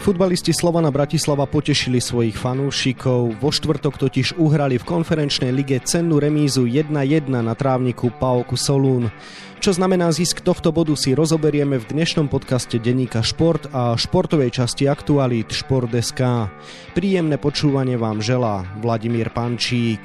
Futbalisti Slovana Bratislava potešili svojich fanúšikov. Vo štvrtok totiž uhrali v konferenčnej lige cennú remízu 1-1 na trávniku Paoku Solún. Čo znamená zisk tohto bodu si rozoberieme v dnešnom podcaste Denníka Šport a športovej časti aktualít Šport.sk. Príjemné počúvanie vám želá Vladimír Pančík.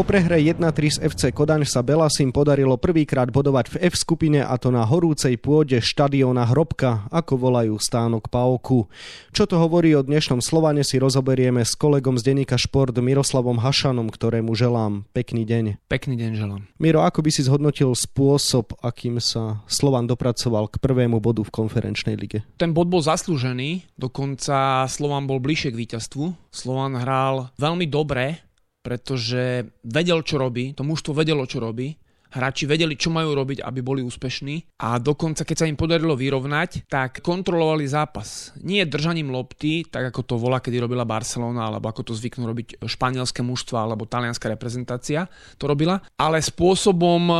Po prehre 1-3 z FC Kodaň sa Belasim podarilo prvýkrát bodovať v F skupine a to na horúcej pôde štadiona Hrobka, ako volajú stánok Paoku. Čo to hovorí o dnešnom Slovane si rozoberieme s kolegom z denníka Šport Miroslavom Hašanom, ktorému želám pekný deň. Pekný deň želám. Miro, ako by si zhodnotil spôsob, akým sa Slovan dopracoval k prvému bodu v konferenčnej lige? Ten bod bol zaslúžený, dokonca Slovan bol bližšie k víťazstvu. Slovan hral veľmi dobre, pretože vedel, čo robí, to mužstvo vedelo, čo robí, hráči vedeli, čo majú robiť, aby boli úspešní a dokonca, keď sa im podarilo vyrovnať, tak kontrolovali zápas. Nie držaním lopty, tak ako to volá, kedy robila Barcelona, alebo ako to zvyknú robiť španielské mužstva alebo talianská reprezentácia to robila, ale spôsobom e,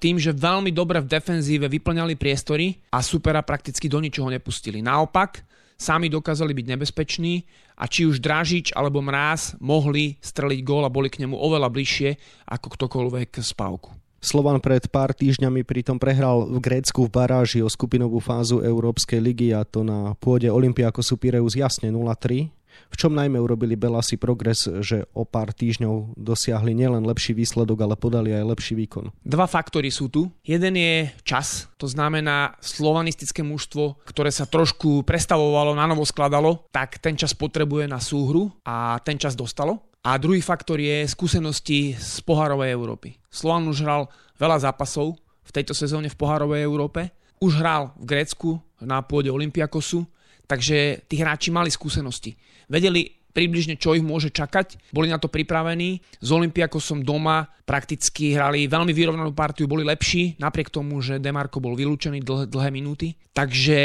tým, že veľmi dobre v defenzíve vyplňali priestory a supera prakticky do ničoho nepustili. Naopak, sami dokázali byť nebezpeční a či už Dražič alebo Mráz mohli streliť gól a boli k nemu oveľa bližšie ako ktokoľvek z Pavku. Slovan pred pár týždňami pritom prehral v Grécku v baráži o skupinovú fázu Európskej ligy a to na pôde Olympiakosu Pireus jasne 0-3 v čom najmä urobili Belasi progres, že o pár týždňov dosiahli nielen lepší výsledok, ale podali aj lepší výkon? Dva faktory sú tu. Jeden je čas, to znamená slovanistické mužstvo, ktoré sa trošku prestavovalo, na novo skladalo, tak ten čas potrebuje na súhru a ten čas dostalo. A druhý faktor je skúsenosti z pohárovej Európy. Slovan už hral veľa zápasov v tejto sezóne v pohárovej Európe. Už hral v Grécku na pôde Olympiakosu Takže tí hráči mali skúsenosti. Vedeli približne, čo ich môže čakať. Boli na to pripravení. Z Olympiakosom doma prakticky hrali veľmi vyrovnanú partiu, boli lepší, napriek tomu, že Demarko bol vylúčený dlhé, dlhé minúty. Takže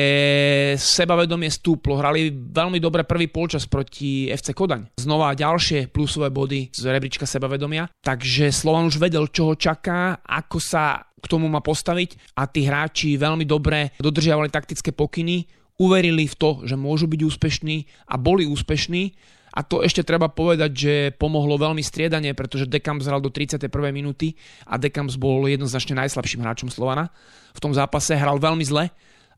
sebavedomie stúplo. Hrali veľmi dobre prvý polčas proti FC Kodaň. Znova ďalšie plusové body z rebríčka sebavedomia. Takže Slovan už vedel, čo ho čaká, ako sa k tomu má postaviť a tí hráči veľmi dobre dodržiavali taktické pokyny uverili v to, že môžu byť úspešní a boli úspešní. A to ešte treba povedať, že pomohlo veľmi striedanie, pretože Dekams hral do 31. minúty a Dekams bol jednoznačne najslabším hráčom Slovana. V tom zápase hral veľmi zle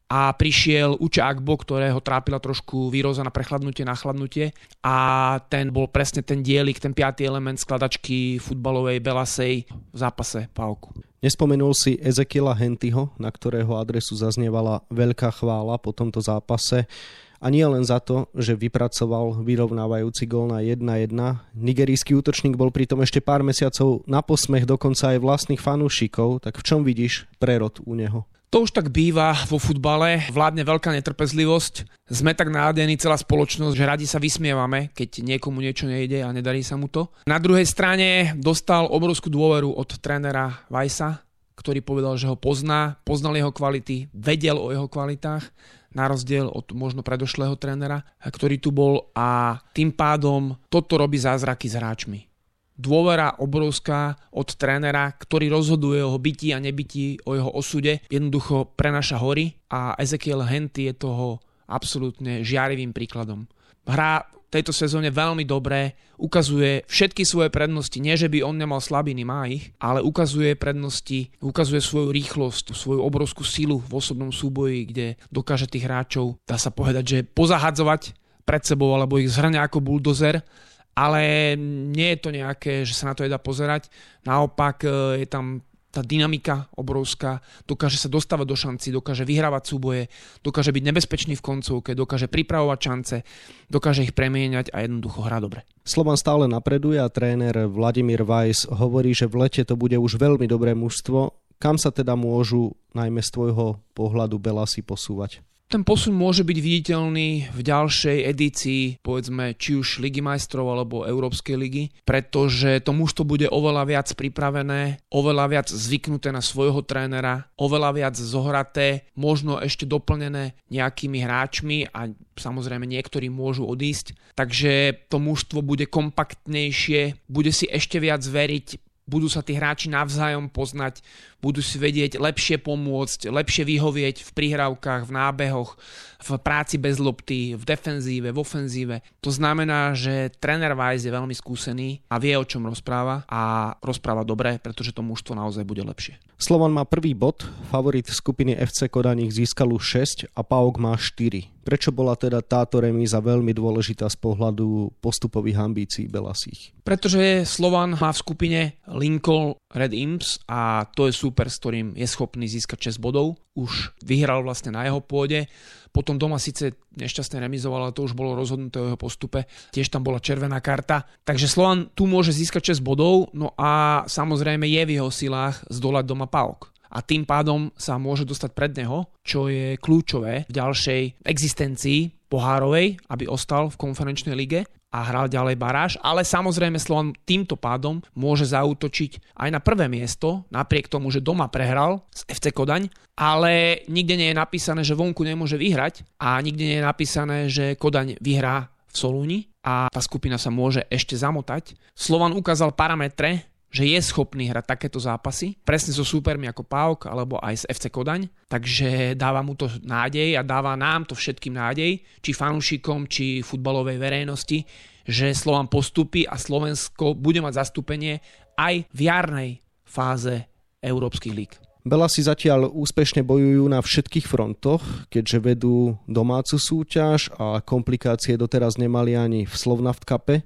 a prišiel Uča Akbo, ktorého trápila trošku výroza na prechladnutie, na chladnutie a ten bol presne ten dielik, ten piatý element skladačky futbalovej Belasej v zápase Pálku. Nespomenul si Ezekiela Hentyho, na ktorého adresu zaznievala veľká chvála po tomto zápase. A nie len za to, že vypracoval vyrovnávajúci gól na 1-1. Nigerijský útočník bol pritom ešte pár mesiacov na posmech dokonca aj vlastných fanúšikov. Tak v čom vidíš prerod u neho? To už tak býva vo futbale, vládne veľká netrpezlivosť. Sme tak nádení celá spoločnosť, že radi sa vysmievame, keď niekomu niečo nejde a nedarí sa mu to. Na druhej strane dostal obrovskú dôveru od trénera Vajsa, ktorý povedal, že ho pozná, poznal jeho kvality, vedel o jeho kvalitách, na rozdiel od možno predošlého trénera, ktorý tu bol a tým pádom toto robí zázraky s hráčmi dôvera obrovská od trénera, ktorý rozhoduje o jeho byti a nebyti, o jeho osude, jednoducho prenaša hory a Ezekiel Henty je toho absolútne žiarivým príkladom. Hrá tejto sezóne veľmi dobré, ukazuje všetky svoje prednosti, nie že by on nemal slabiny, má ich, ale ukazuje prednosti, ukazuje svoju rýchlosť, svoju obrovskú silu v osobnom súboji, kde dokáže tých hráčov, dá sa povedať, že pozahadzovať pred sebou alebo ich zhrňa ako buldozer ale nie je to nejaké, že sa na to jedá pozerať. Naopak e, je tam tá dynamika obrovská, dokáže sa dostávať do šanci, dokáže vyhrávať súboje, dokáže byť nebezpečný v koncovke, dokáže pripravovať šance, dokáže ich premieňať a jednoducho hrá dobre. Slovan stále napreduje a tréner Vladimír Weiss hovorí, že v lete to bude už veľmi dobré mužstvo. Kam sa teda môžu najmä z tvojho pohľadu Belasi posúvať? Ten posun môže byť viditeľný v ďalšej edícii, povedzme, či už Ligy majstrov alebo Európskej ligy, pretože to mužstvo bude oveľa viac pripravené, oveľa viac zvyknuté na svojho trénera, oveľa viac zohraté, možno ešte doplnené nejakými hráčmi a samozrejme niektorí môžu odísť. Takže to mužstvo bude kompaktnejšie, bude si ešte viac veriť, budú sa tí hráči navzájom poznať, budú si vedieť lepšie pomôcť, lepšie vyhovieť v prihrávkach, v nábehoch, v práci bez lopty, v defenzíve, v ofenzíve. To znamená, že tréner Weiss je veľmi skúsený a vie, o čom rozpráva a rozpráva dobre, pretože to mužstvo naozaj bude lepšie. Slovan má prvý bod, favorit skupiny FC Kodaň ich získal už 6 a PAOK má 4. Prečo bola teda táto remíza veľmi dôležitá z pohľadu postupových ambícií Belasích? Pretože Slovan má v skupine Lincoln Red Imps a to je super, s ktorým je schopný získať 6 bodov. Už vyhral vlastne na jeho pôde. Potom doma síce nešťastne remizoval, ale to už bolo rozhodnuté o jeho postupe. Tiež tam bola červená karta. Takže Slovan tu môže získať 6 bodov, no a samozrejme je v jeho silách zdolať doma PAOK a tým pádom sa môže dostať pred neho, čo je kľúčové v ďalšej existencii pohárovej, aby ostal v konferenčnej lige a hral ďalej baráž, ale samozrejme Slovan týmto pádom môže zautočiť aj na prvé miesto, napriek tomu, že doma prehral z FC Kodaň, ale nikde nie je napísané, že vonku nemôže vyhrať a nikde nie je napísané, že Kodaň vyhrá v Solúni a tá skupina sa môže ešte zamotať. Slovan ukázal parametre, že je schopný hrať takéto zápasy, presne so súpermi ako PAOK alebo aj z FC Kodaň, takže dáva mu to nádej a dáva nám to všetkým nádej, či fanúšikom, či futbalovej verejnosti, že Slovan postupí a Slovensko bude mať zastúpenie aj v jarnej fáze európskych líg. Bela si zatiaľ úspešne bojujú na všetkých frontoch, keďže vedú domácu súťaž a komplikácie doteraz nemali ani v Slovnaft Cupe.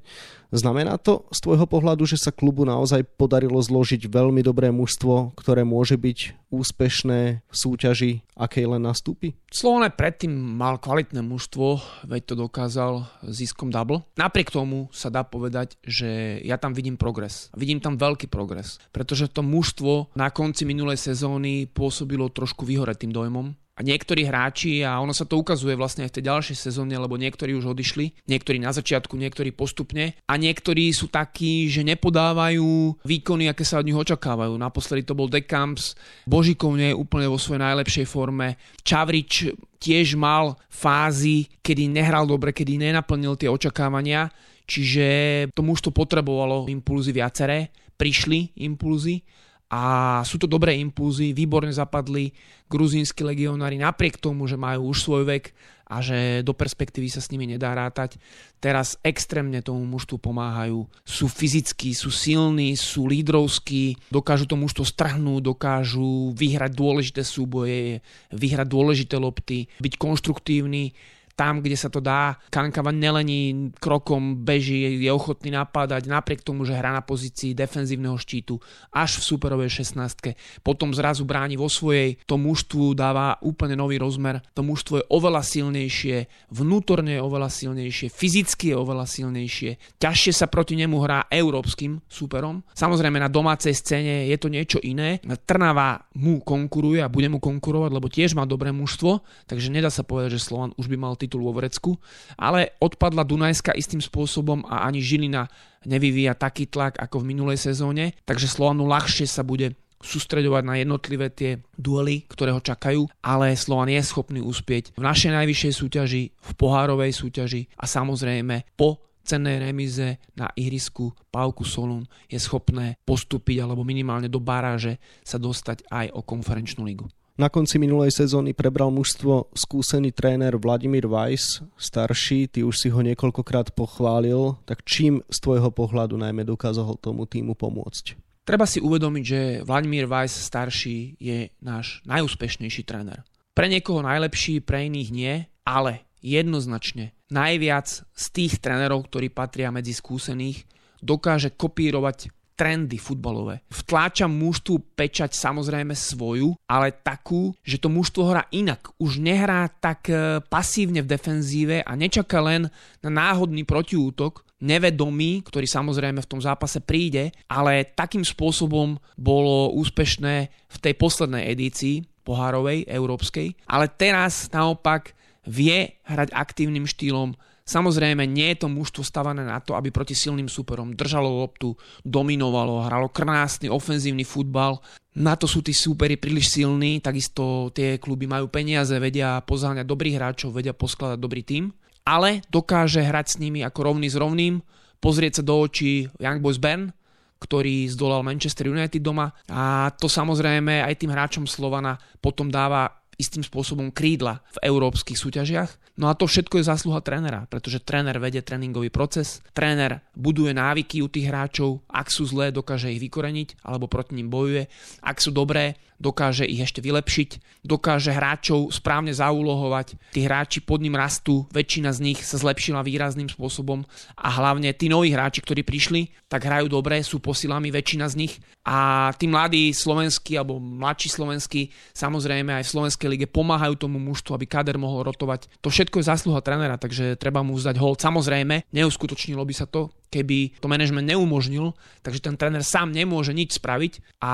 Znamená to z tvojho pohľadu, že sa klubu naozaj podarilo zložiť veľmi dobré mužstvo, ktoré môže byť úspešné v súťaži, akej len nastúpi? Slovan predtým mal kvalitné mužstvo, veď to dokázal ziskom double. Napriek tomu sa dá povedať, že ja tam vidím progres. Vidím tam veľký progres, pretože to mužstvo na konci minulej sezóny pôsobilo trošku vyhoretým dojmom a niektorí hráči, a ono sa to ukazuje vlastne aj v tej ďalšej sezóne, lebo niektorí už odišli, niektorí na začiatku, niektorí postupne a niektorí sú takí, že nepodávajú výkony, aké sa od nich očakávajú. Naposledy to bol Decamps, Božikov nie je úplne vo svojej najlepšej forme, Čavrič tiež mal fázy, kedy nehral dobre, kedy nenaplnil tie očakávania, čiže to mužstvo potrebovalo impulzy viaceré, prišli impulzy a sú to dobré impulzy, výborne zapadli gruzínsky legionári napriek tomu, že majú už svoj vek a že do perspektívy sa s nimi nedá rátať. Teraz extrémne tomu mužstvu pomáhajú. Sú fyzickí, sú silní, sú lídrovskí, dokážu to mužstvo strhnúť, dokážu vyhrať dôležité súboje, vyhrať dôležité lopty, byť konštruktívni tam, kde sa to dá. Kankava nelení, krokom beží, je ochotný napadať, napriek tomu, že hrá na pozícii defenzívneho štítu až v superovej 16. Potom zrazu bráni vo svojej, to mužstvu dáva úplne nový rozmer. To mužstvo je oveľa silnejšie, vnútorne je oveľa silnejšie, fyzicky je oveľa silnejšie. Ťažšie sa proti nemu hrá európskym superom. Samozrejme na domácej scéne je to niečo iné. Trnava mu konkuruje a bude mu konkurovať, lebo tiež má dobré mužstvo, takže nedá sa povedať, že Slovan už by mal titul vo Vrecku, ale odpadla Dunajska istým spôsobom a ani Žilina nevyvíja taký tlak ako v minulej sezóne, takže Slovanu ľahšie sa bude sústreďovať na jednotlivé tie duely, ktoré ho čakajú, ale Slovan je schopný uspieť v našej najvyššej súťaži, v pohárovej súťaži a samozrejme po cennej remize na ihrisku Pauku Solun je schopné postúpiť alebo minimálne do baráže sa dostať aj o konferenčnú ligu. Na konci minulej sezóny prebral mužstvo skúsený tréner Vladimír Weiss, starší, ty už si ho niekoľkokrát pochválil, tak čím z tvojho pohľadu najmä dokázal tomu týmu pomôcť? Treba si uvedomiť, že Vladimír Weiss starší je náš najúspešnejší tréner. Pre niekoho najlepší, pre iných nie, ale jednoznačne najviac z tých trénerov, ktorí patria medzi skúsených, dokáže kopírovať trendy futbalové. Vtláča mužstvu pečať samozrejme svoju, ale takú, že to mužstvo hrá inak. Už nehrá tak e, pasívne v defenzíve a nečaká len na náhodný protiútok, nevedomý, ktorý samozrejme v tom zápase príde, ale takým spôsobom bolo úspešné v tej poslednej edícii pohárovej, európskej, ale teraz naopak vie hrať aktívnym štýlom, Samozrejme, nie je to mužstvo stavané na to, aby proti silným superom držalo loptu, dominovalo, hralo krásny ofenzívny futbal. Na to sú tí súperi príliš silní, takisto tie kluby majú peniaze, vedia pozáňať dobrých hráčov, vedia poskladať dobrý tým, ale dokáže hrať s nimi ako rovný s rovným, pozrieť sa do očí Young Boys Bern, ktorý zdolal Manchester United doma a to samozrejme aj tým hráčom Slovana potom dáva istým spôsobom krídla v európskych súťažiach. No a to všetko je zásluha trénera, pretože tréner vedie tréningový proces, tréner buduje návyky u tých hráčov, ak sú zlé, dokáže ich vykoreniť alebo proti ním bojuje, ak sú dobré, dokáže ich ešte vylepšiť, dokáže hráčov správne zaúlohovať, tí hráči pod ním rastú, väčšina z nich sa zlepšila výrazným spôsobom a hlavne tí noví hráči, ktorí prišli, tak hrajú dobre, sú posilami väčšina z nich a tí mladí slovenskí alebo mladší slovenskí samozrejme aj v Slovenskej lige pomáhajú tomu mužstvu, aby kader mohol rotovať. To všetko je zásluha trénera, takže treba mu zdať hold. Samozrejme, neuskutočnilo by sa to, keby to management neumožnil, takže ten tréner sám nemôže nič spraviť a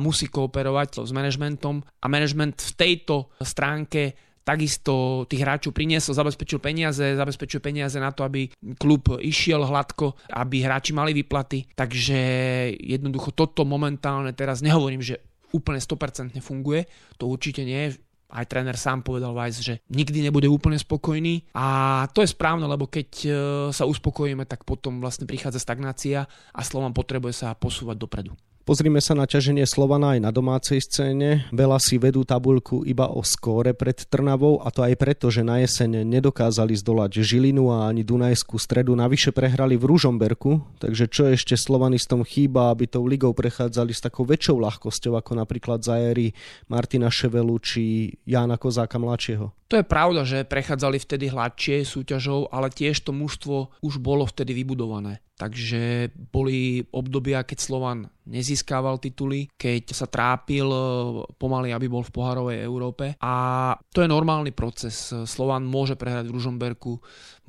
musí kooperovať s managementom a management v tejto stránke takisto tých hráčov priniesol, zabezpečil peniaze, zabezpečil peniaze na to, aby klub išiel hladko, aby hráči mali výplaty. Takže jednoducho toto momentálne teraz nehovorím, že úplne 100% funguje, to určite nie aj tréner sám povedal Weiss, že nikdy nebude úplne spokojný a to je správne, lebo keď e, sa uspokojíme, tak potom vlastne prichádza stagnácia a Slovan potrebuje sa posúvať dopredu. Pozrime sa na ťaženie Slovana aj na domácej scéne. Veľa si vedú tabuľku iba o skóre pred Trnavou a to aj preto, že na jeseň nedokázali zdolať Žilinu a ani Dunajskú stredu. Navyše prehrali v Ružomberku, takže čo ešte Slovanistom chýba, aby tou ligou prechádzali s takou väčšou ľahkosťou ako napríklad Zajery Martina Ševelu či Jána Kozáka mladšieho. To je pravda, že prechádzali vtedy hladšie súťažou, ale tiež to mužstvo už bolo vtedy vybudované. Takže boli obdobia, keď Slovan nezískával tituly, keď sa trápil e, pomaly, aby bol v pohárovej Európe. A to je normálny proces. Slovan môže prehrať v Ružomberku,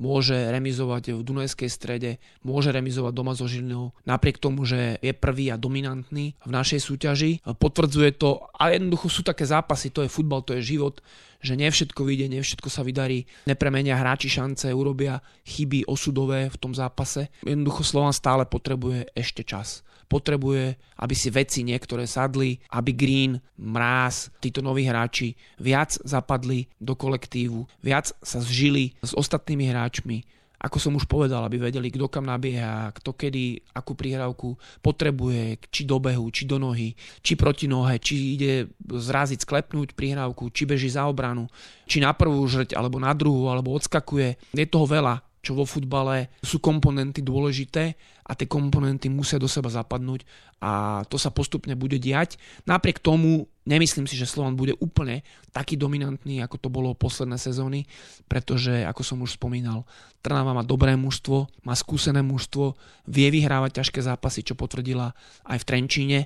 môže remizovať v Dunajskej strede, môže remizovať doma so Žilinou, napriek tomu, že je prvý a dominantný v našej súťaži. Potvrdzuje to a jednoducho sú také zápasy, to je futbal, to je život, že nie všetko vyjde, nie všetko sa vydarí, nepremenia hráči šance, urobia chyby osudové v tom zápase. Jednoducho Slovan stále potrebuje ešte čas. Potrebuje, aby si veci niektoré sadli, aby Green, Mráz, títo noví hráči viac zapadli do kolektívu, viac sa zžili s ostatnými hráčmi, ako som už povedal, aby vedeli, kto kam nabieha, kto kedy, akú prihrávku potrebuje, či do behu, či do nohy, či proti nohe, či ide zraziť, sklepnúť prihrávku, či beží za obranu, či na prvú žrť, alebo na druhú, alebo odskakuje. Je toho veľa čo vo futbale sú komponenty dôležité a tie komponenty musia do seba zapadnúť a to sa postupne bude diať. Napriek tomu nemyslím si, že Slovan bude úplne taký dominantný, ako to bolo posledné sezóny, pretože, ako som už spomínal, Trnava má dobré mužstvo, má skúsené mužstvo, vie vyhrávať ťažké zápasy, čo potvrdila aj v Trenčíne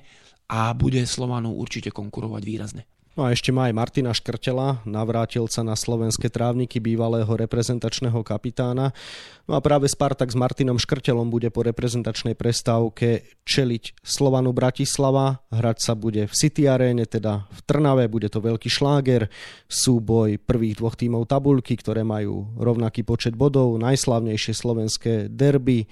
a bude Slovanu určite konkurovať výrazne. No a ešte má aj Martina Škrtela, navrátilca na slovenské trávniky bývalého reprezentačného kapitána. No a práve Spartak s Martinom Škrtelom bude po reprezentačnej prestávke čeliť Slovanu Bratislava. Hrať sa bude v City Arene, teda v Trnave, bude to veľký šláger, súboj prvých dvoch tímov tabulky, ktoré majú rovnaký počet bodov, najslavnejšie slovenské derby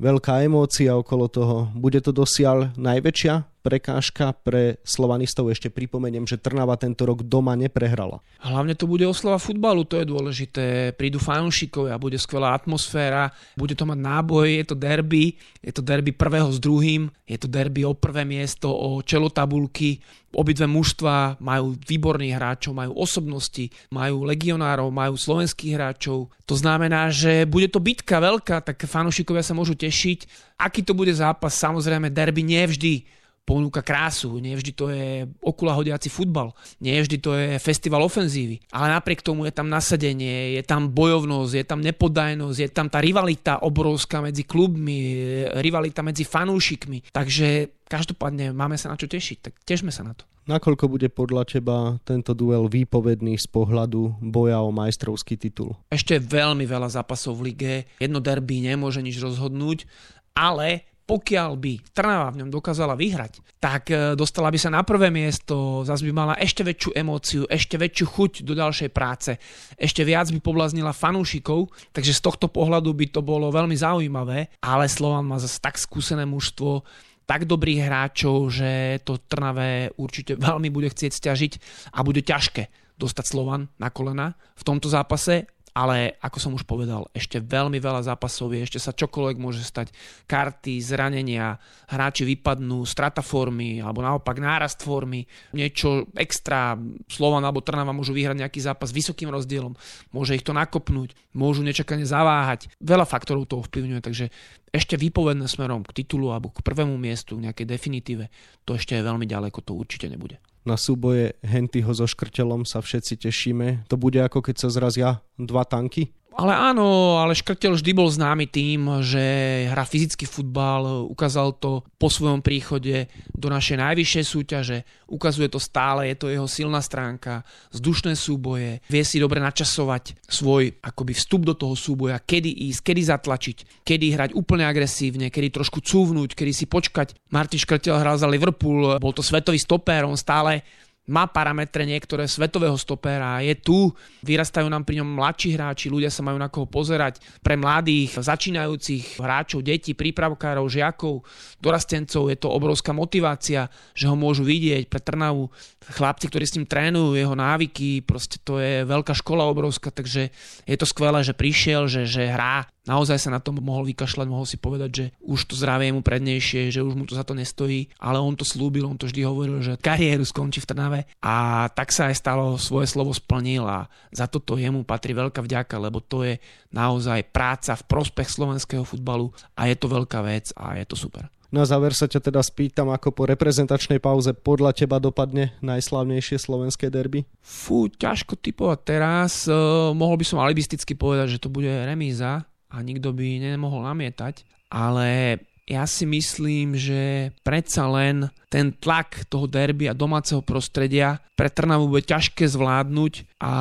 veľká emócia okolo toho. Bude to dosiaľ najväčšia prekážka pre slovanistov. Ešte pripomeniem, že Trnava tento rok doma neprehrala. Hlavne to bude oslava futbalu, to je dôležité. Prídu fanúšikovia, bude skvelá atmosféra, bude to mať náboj, je to derby, je to derby prvého s druhým, je to derby o prvé miesto, o čelo tabulky. Obidve mužstva majú výborných hráčov, majú osobnosti, majú legionárov, majú slovenských hráčov. To znamená, že bude to bitka veľká, tak fanúšikovia sa môžu tešiť. Aký to bude zápas? Samozrejme, derby nevždy ponúka krásu, nie vždy to je okula hodiaci futbal, nie vždy to je festival ofenzívy, ale napriek tomu je tam nasadenie, je tam bojovnosť, je tam nepodajnosť, je tam tá rivalita obrovská medzi klubmi, rivalita medzi fanúšikmi, takže každopádne máme sa na čo tešiť, tak tešme sa na to. Nakoľko bude podľa teba tento duel výpovedný z pohľadu boja o majstrovský titul? Ešte veľmi veľa zápasov v lige. Jedno derby nemôže nič rozhodnúť, ale pokiaľ by Trnava v ňom dokázala vyhrať, tak e, dostala by sa na prvé miesto, zase by mala ešte väčšiu emóciu, ešte väčšiu chuť do ďalšej práce, ešte viac by poblaznila fanúšikov, takže z tohto pohľadu by to bolo veľmi zaujímavé, ale Slovan má zase tak skúsené mužstvo, tak dobrých hráčov, že to Trnave určite veľmi bude chcieť stiažiť a bude ťažké dostať Slovan na kolena v tomto zápase ale ako som už povedal, ešte veľmi veľa zápasov je, ešte sa čokoľvek môže stať. Karty, zranenia, hráči vypadnú, strata formy, alebo naopak nárast formy, niečo extra, Slovan alebo Trnava môžu vyhrať nejaký zápas vysokým rozdielom, môže ich to nakopnúť, môžu nečakane zaváhať. Veľa faktorov to ovplyvňuje, takže ešte výpovedné smerom k titulu alebo k prvému miestu, nejakej definitíve, to ešte je veľmi ďaleko, to určite nebude na súboje Hentyho so Škrtelom sa všetci tešíme. To bude ako keď sa zrazia dva tanky? Ale áno, ale Škrtel vždy bol známy tým, že hrá fyzický futbal, ukázal to po svojom príchode do našej najvyššej súťaže, ukazuje to stále, je to jeho silná stránka, vzdušné súboje, vie si dobre načasovať svoj akoby vstup do toho súboja, kedy ísť, kedy zatlačiť, kedy hrať úplne agresívne, kedy trošku cúvnuť, kedy si počkať. Martin Škrtel hral za Liverpool, bol to svetový stopér, on stále má parametre niektoré svetového stopera, je tu, vyrastajú nám pri ňom mladší hráči, ľudia sa majú na koho pozerať. Pre mladých, začínajúcich hráčov, detí, prípravkárov, žiakov, dorastencov je to obrovská motivácia, že ho môžu vidieť pre Trnavu. Chlapci, ktorí s ním trénujú, jeho návyky, proste to je veľká škola obrovská, takže je to skvelé, že prišiel, že, že hrá naozaj sa na tom mohol vykašľať, mohol si povedať, že už to zdravie mu prednejšie, že už mu to za to nestojí, ale on to slúbil, on to vždy hovoril, že kariéru skončí v Trnave a tak sa aj stalo, svoje slovo splnil a za toto jemu patrí veľká vďaka, lebo to je naozaj práca v prospech slovenského futbalu a je to veľká vec a je to super. Na záver sa ťa teda spýtam, ako po reprezentačnej pauze podľa teba dopadne najslavnejšie slovenské derby? Fú, ťažko typovať teraz. Uh, mohol by som alibisticky povedať, že to bude remíza, a nikto by nemohol namietať, ale ja si myslím, že predsa len ten tlak toho derby a domáceho prostredia pre Trnavu bude ťažké zvládnuť a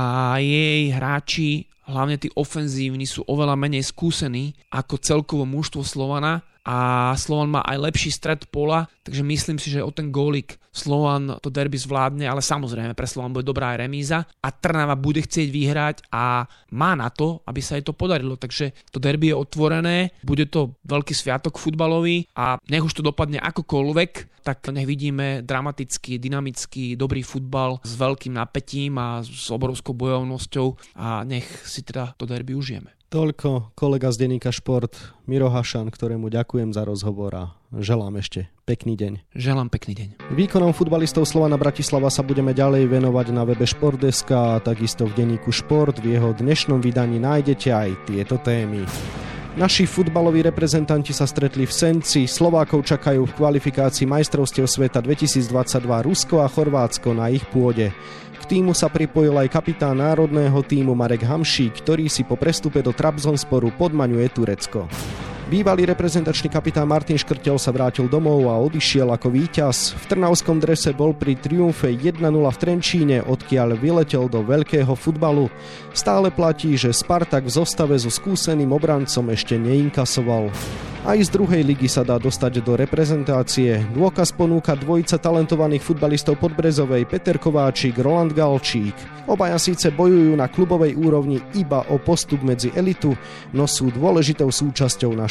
jej hráči, hlavne tí ofenzívni, sú oveľa menej skúsení ako celkovo mužstvo Slovana a Slovan má aj lepší stred pola, takže myslím si, že o ten gólik Slovan to derby zvládne, ale samozrejme pre Slovan bude dobrá aj remíza a Trnava bude chcieť vyhrať a má na to, aby sa jej to podarilo, takže to derby je otvorené, bude to veľký sviatok futbalový a nech už to dopadne akokoľvek, tak nech vidíme dramatický, dynamický, dobrý futbal s veľkým napätím a s obrovskou bojovnosťou a nech si teda to derby užijeme. Toľko kolega z denníka Šport Miro Hašan, ktorému ďakujem za rozhovor a želám ešte pekný deň. Želám pekný deň. Výkonom futbalistov Slovana Bratislava sa budeme ďalej venovať na webe Športdeska a takisto v denníku Šport. V jeho dnešnom vydaní nájdete aj tieto témy. Naši futbaloví reprezentanti sa stretli v Senci, Slovákov čakajú v kvalifikácii majstrovstiev sveta 2022 Rusko a Chorvátsko na ich pôde. K týmu sa pripojil aj kapitán národného týmu Marek Hamšík, ktorý si po prestupe do Trabzonsporu podmaňuje Turecko. Bývalý reprezentačný kapitán Martin Škrtel sa vrátil domov a odišiel ako víťaz. V trnavskom drese bol pri triumfe 1-0 v Trenčíne, odkiaľ vyletel do veľkého futbalu. Stále platí, že Spartak v zostave so skúseným obrancom ešte neinkasoval. Aj z druhej ligy sa dá dostať do reprezentácie. Dôkaz ponúka dvojica talentovaných futbalistov Podbrezovej Peter Kováčik, Roland Galčík. Obaja síce bojujú na klubovej úrovni iba o postup medzi elitu, no sú dôležitou súčasťou